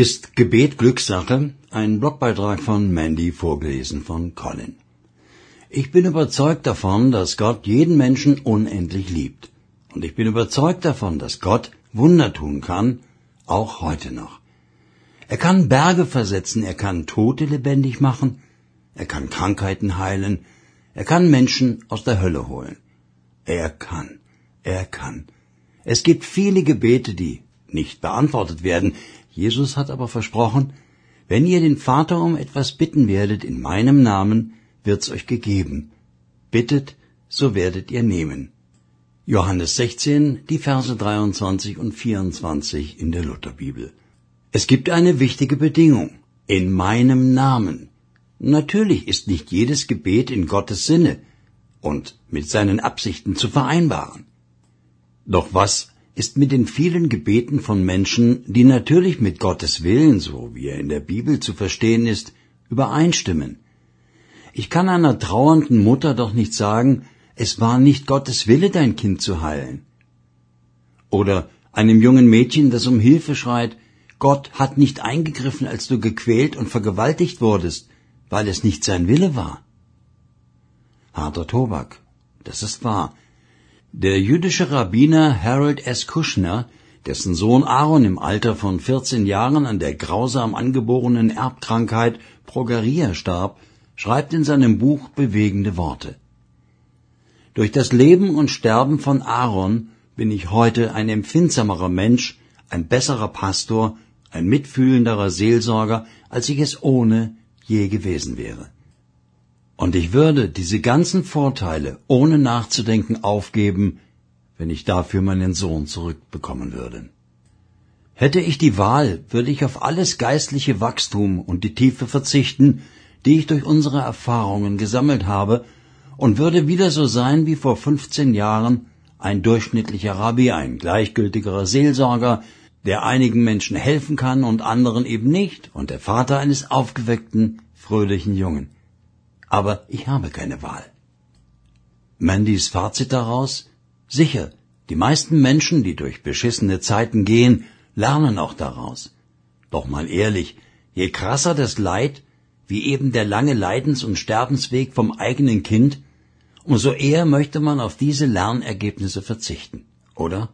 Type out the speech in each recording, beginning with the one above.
Ist Gebet Glückssache? Ein Blogbeitrag von Mandy, vorgelesen von Colin. Ich bin überzeugt davon, dass Gott jeden Menschen unendlich liebt. Und ich bin überzeugt davon, dass Gott Wunder tun kann, auch heute noch. Er kann Berge versetzen, er kann Tote lebendig machen, er kann Krankheiten heilen, er kann Menschen aus der Hölle holen. Er kann, er kann. Es gibt viele Gebete, die nicht beantwortet werden. Jesus hat aber versprochen, wenn ihr den Vater um etwas bitten werdet in meinem Namen, wird's euch gegeben. Bittet, so werdet ihr nehmen. Johannes 16, die Verse 23 und 24 in der Lutherbibel. Es gibt eine wichtige Bedingung. In meinem Namen. Natürlich ist nicht jedes Gebet in Gottes Sinne und mit seinen Absichten zu vereinbaren. Doch was ist mit den vielen Gebeten von Menschen, die natürlich mit Gottes Willen, so wie er in der Bibel zu verstehen ist, übereinstimmen? Ich kann einer trauernden Mutter doch nicht sagen, es war nicht Gottes Wille, dein Kind zu heilen. Oder einem jungen Mädchen, das um Hilfe schreit, Gott hat nicht eingegriffen, als du gequält und vergewaltigt wurdest, weil es nicht sein Wille war. Harter Tobak, das ist wahr. Der jüdische Rabbiner Harold S. Kushner, dessen Sohn Aaron im Alter von 14 Jahren an der grausam angeborenen Erbkrankheit Progeria starb, schreibt in seinem Buch bewegende Worte. Durch das Leben und Sterben von Aaron bin ich heute ein empfindsamerer Mensch, ein besserer Pastor, ein mitfühlenderer Seelsorger, als ich es ohne je gewesen wäre. Und ich würde diese ganzen Vorteile ohne nachzudenken aufgeben, wenn ich dafür meinen Sohn zurückbekommen würde. Hätte ich die Wahl, würde ich auf alles geistliche Wachstum und die Tiefe verzichten, die ich durch unsere Erfahrungen gesammelt habe, und würde wieder so sein wie vor 15 Jahren, ein durchschnittlicher Rabbi, ein gleichgültigerer Seelsorger, der einigen Menschen helfen kann und anderen eben nicht, und der Vater eines aufgeweckten, fröhlichen Jungen. Aber ich habe keine Wahl. Mandys Fazit daraus? Sicher, die meisten Menschen, die durch beschissene Zeiten gehen, lernen auch daraus. Doch mal ehrlich, je krasser das Leid, wie eben der lange Leidens- und Sterbensweg vom eigenen Kind, umso eher möchte man auf diese Lernergebnisse verzichten, oder?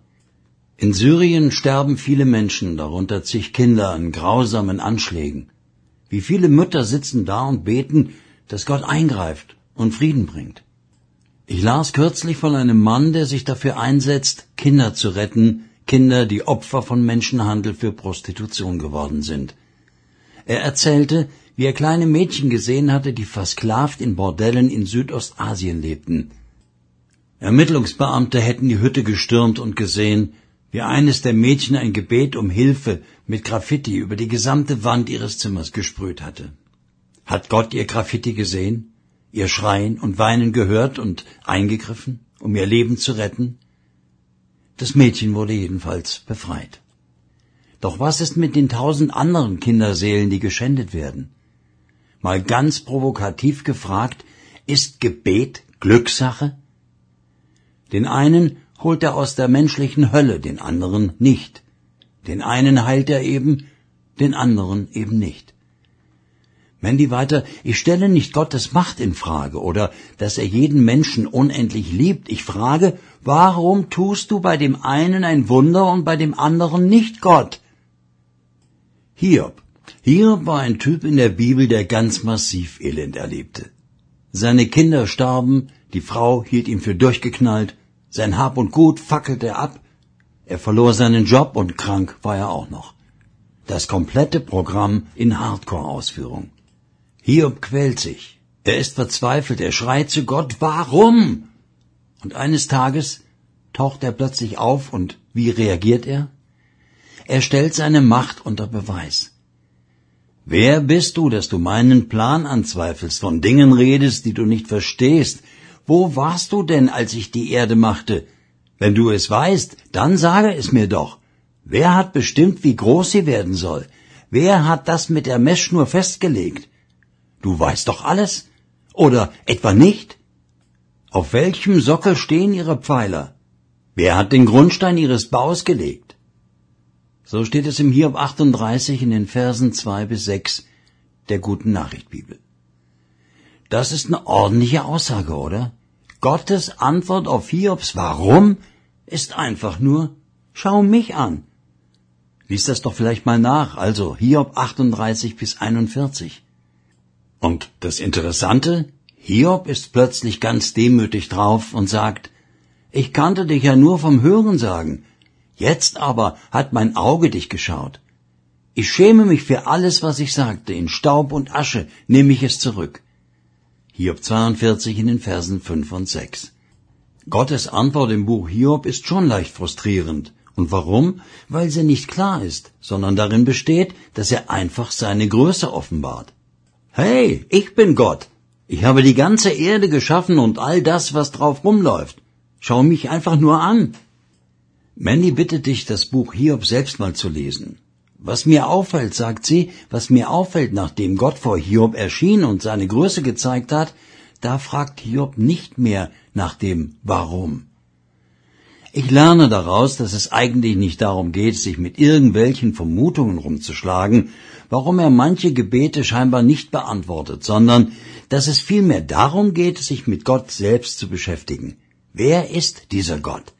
In Syrien sterben viele Menschen, darunter zig Kinder, an grausamen Anschlägen. Wie viele Mütter sitzen da und beten, dass Gott eingreift und Frieden bringt. Ich las kürzlich von einem Mann, der sich dafür einsetzt, Kinder zu retten, Kinder, die Opfer von Menschenhandel für Prostitution geworden sind. Er erzählte, wie er kleine Mädchen gesehen hatte, die versklavt in Bordellen in Südostasien lebten. Ermittlungsbeamte hätten die Hütte gestürmt und gesehen, wie eines der Mädchen ein Gebet um Hilfe mit Graffiti über die gesamte Wand ihres Zimmers gesprüht hatte. Hat Gott ihr Graffiti gesehen, ihr Schreien und Weinen gehört und eingegriffen, um ihr Leben zu retten? Das Mädchen wurde jedenfalls befreit. Doch was ist mit den tausend anderen Kinderseelen, die geschändet werden? Mal ganz provokativ gefragt, ist Gebet Glückssache? Den einen holt er aus der menschlichen Hölle, den anderen nicht. Den einen heilt er eben, den anderen eben nicht. Mandy weiter, ich stelle nicht Gottes Macht in Frage oder dass er jeden Menschen unendlich liebt. Ich frage, warum tust du bei dem einen ein Wunder und bei dem anderen nicht Gott? Hiob. Hiob war ein Typ in der Bibel, der ganz massiv Elend erlebte. Seine Kinder starben, die Frau hielt ihn für durchgeknallt, sein Hab und Gut fackelte er ab, er verlor seinen Job und krank war er auch noch. Das komplette Programm in Hardcore-Ausführung. Hiob quält sich. Er ist verzweifelt, er schreit zu Gott, warum? Und eines Tages taucht er plötzlich auf und wie reagiert er? Er stellt seine Macht unter Beweis. Wer bist du, dass du meinen Plan anzweifelst, von Dingen redest, die du nicht verstehst, wo warst du denn, als ich die Erde machte? Wenn du es weißt, dann sage es mir doch. Wer hat bestimmt, wie groß sie werden soll? Wer hat das mit der Messschnur festgelegt? Du weißt doch alles? Oder etwa nicht? Auf welchem Sockel stehen ihre Pfeiler? Wer hat den Grundstein ihres Baus gelegt? So steht es im Hiob 38 in den Versen 2 bis 6 der guten Nachricht Bibel. Das ist eine ordentliche Aussage, oder? Gottes Antwort auf Hiobs Warum ist einfach nur, schau mich an. Lies das doch vielleicht mal nach, also Hiob 38 bis 41. Und das Interessante, Hiob ist plötzlich ganz demütig drauf und sagt, ich kannte dich ja nur vom Hören sagen, jetzt aber hat mein Auge dich geschaut. Ich schäme mich für alles, was ich sagte, in Staub und Asche nehme ich es zurück. Hiob 42 in den Versen 5 und 6. Gottes Antwort im Buch Hiob ist schon leicht frustrierend. Und warum? Weil sie nicht klar ist, sondern darin besteht, dass er einfach seine Größe offenbart. Hey, ich bin Gott. Ich habe die ganze Erde geschaffen und all das, was drauf rumläuft. Schau mich einfach nur an. Mandy bittet dich, das Buch Hiob selbst mal zu lesen. Was mir auffällt, sagt sie, was mir auffällt, nachdem Gott vor Hiob erschien und seine Größe gezeigt hat, da fragt Hiob nicht mehr nach dem Warum. Ich lerne daraus, dass es eigentlich nicht darum geht, sich mit irgendwelchen Vermutungen rumzuschlagen, warum er manche Gebete scheinbar nicht beantwortet, sondern dass es vielmehr darum geht, sich mit Gott selbst zu beschäftigen. Wer ist dieser Gott?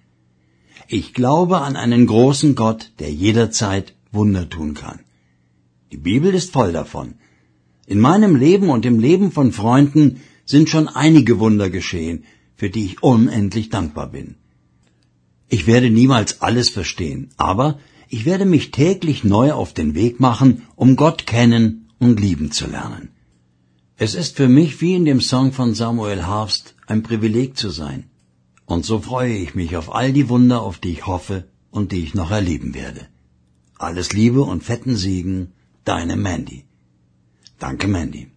Ich glaube an einen großen Gott, der jederzeit Wunder tun kann. Die Bibel ist voll davon. In meinem Leben und im Leben von Freunden sind schon einige Wunder geschehen, für die ich unendlich dankbar bin. Ich werde niemals alles verstehen, aber ich werde mich täglich neu auf den Weg machen, um Gott kennen und lieben zu lernen. Es ist für mich wie in dem Song von Samuel Harfst ein Privileg zu sein. Und so freue ich mich auf all die Wunder, auf die ich hoffe und die ich noch erleben werde. Alles Liebe und fetten Segen, deine Mandy. Danke, Mandy.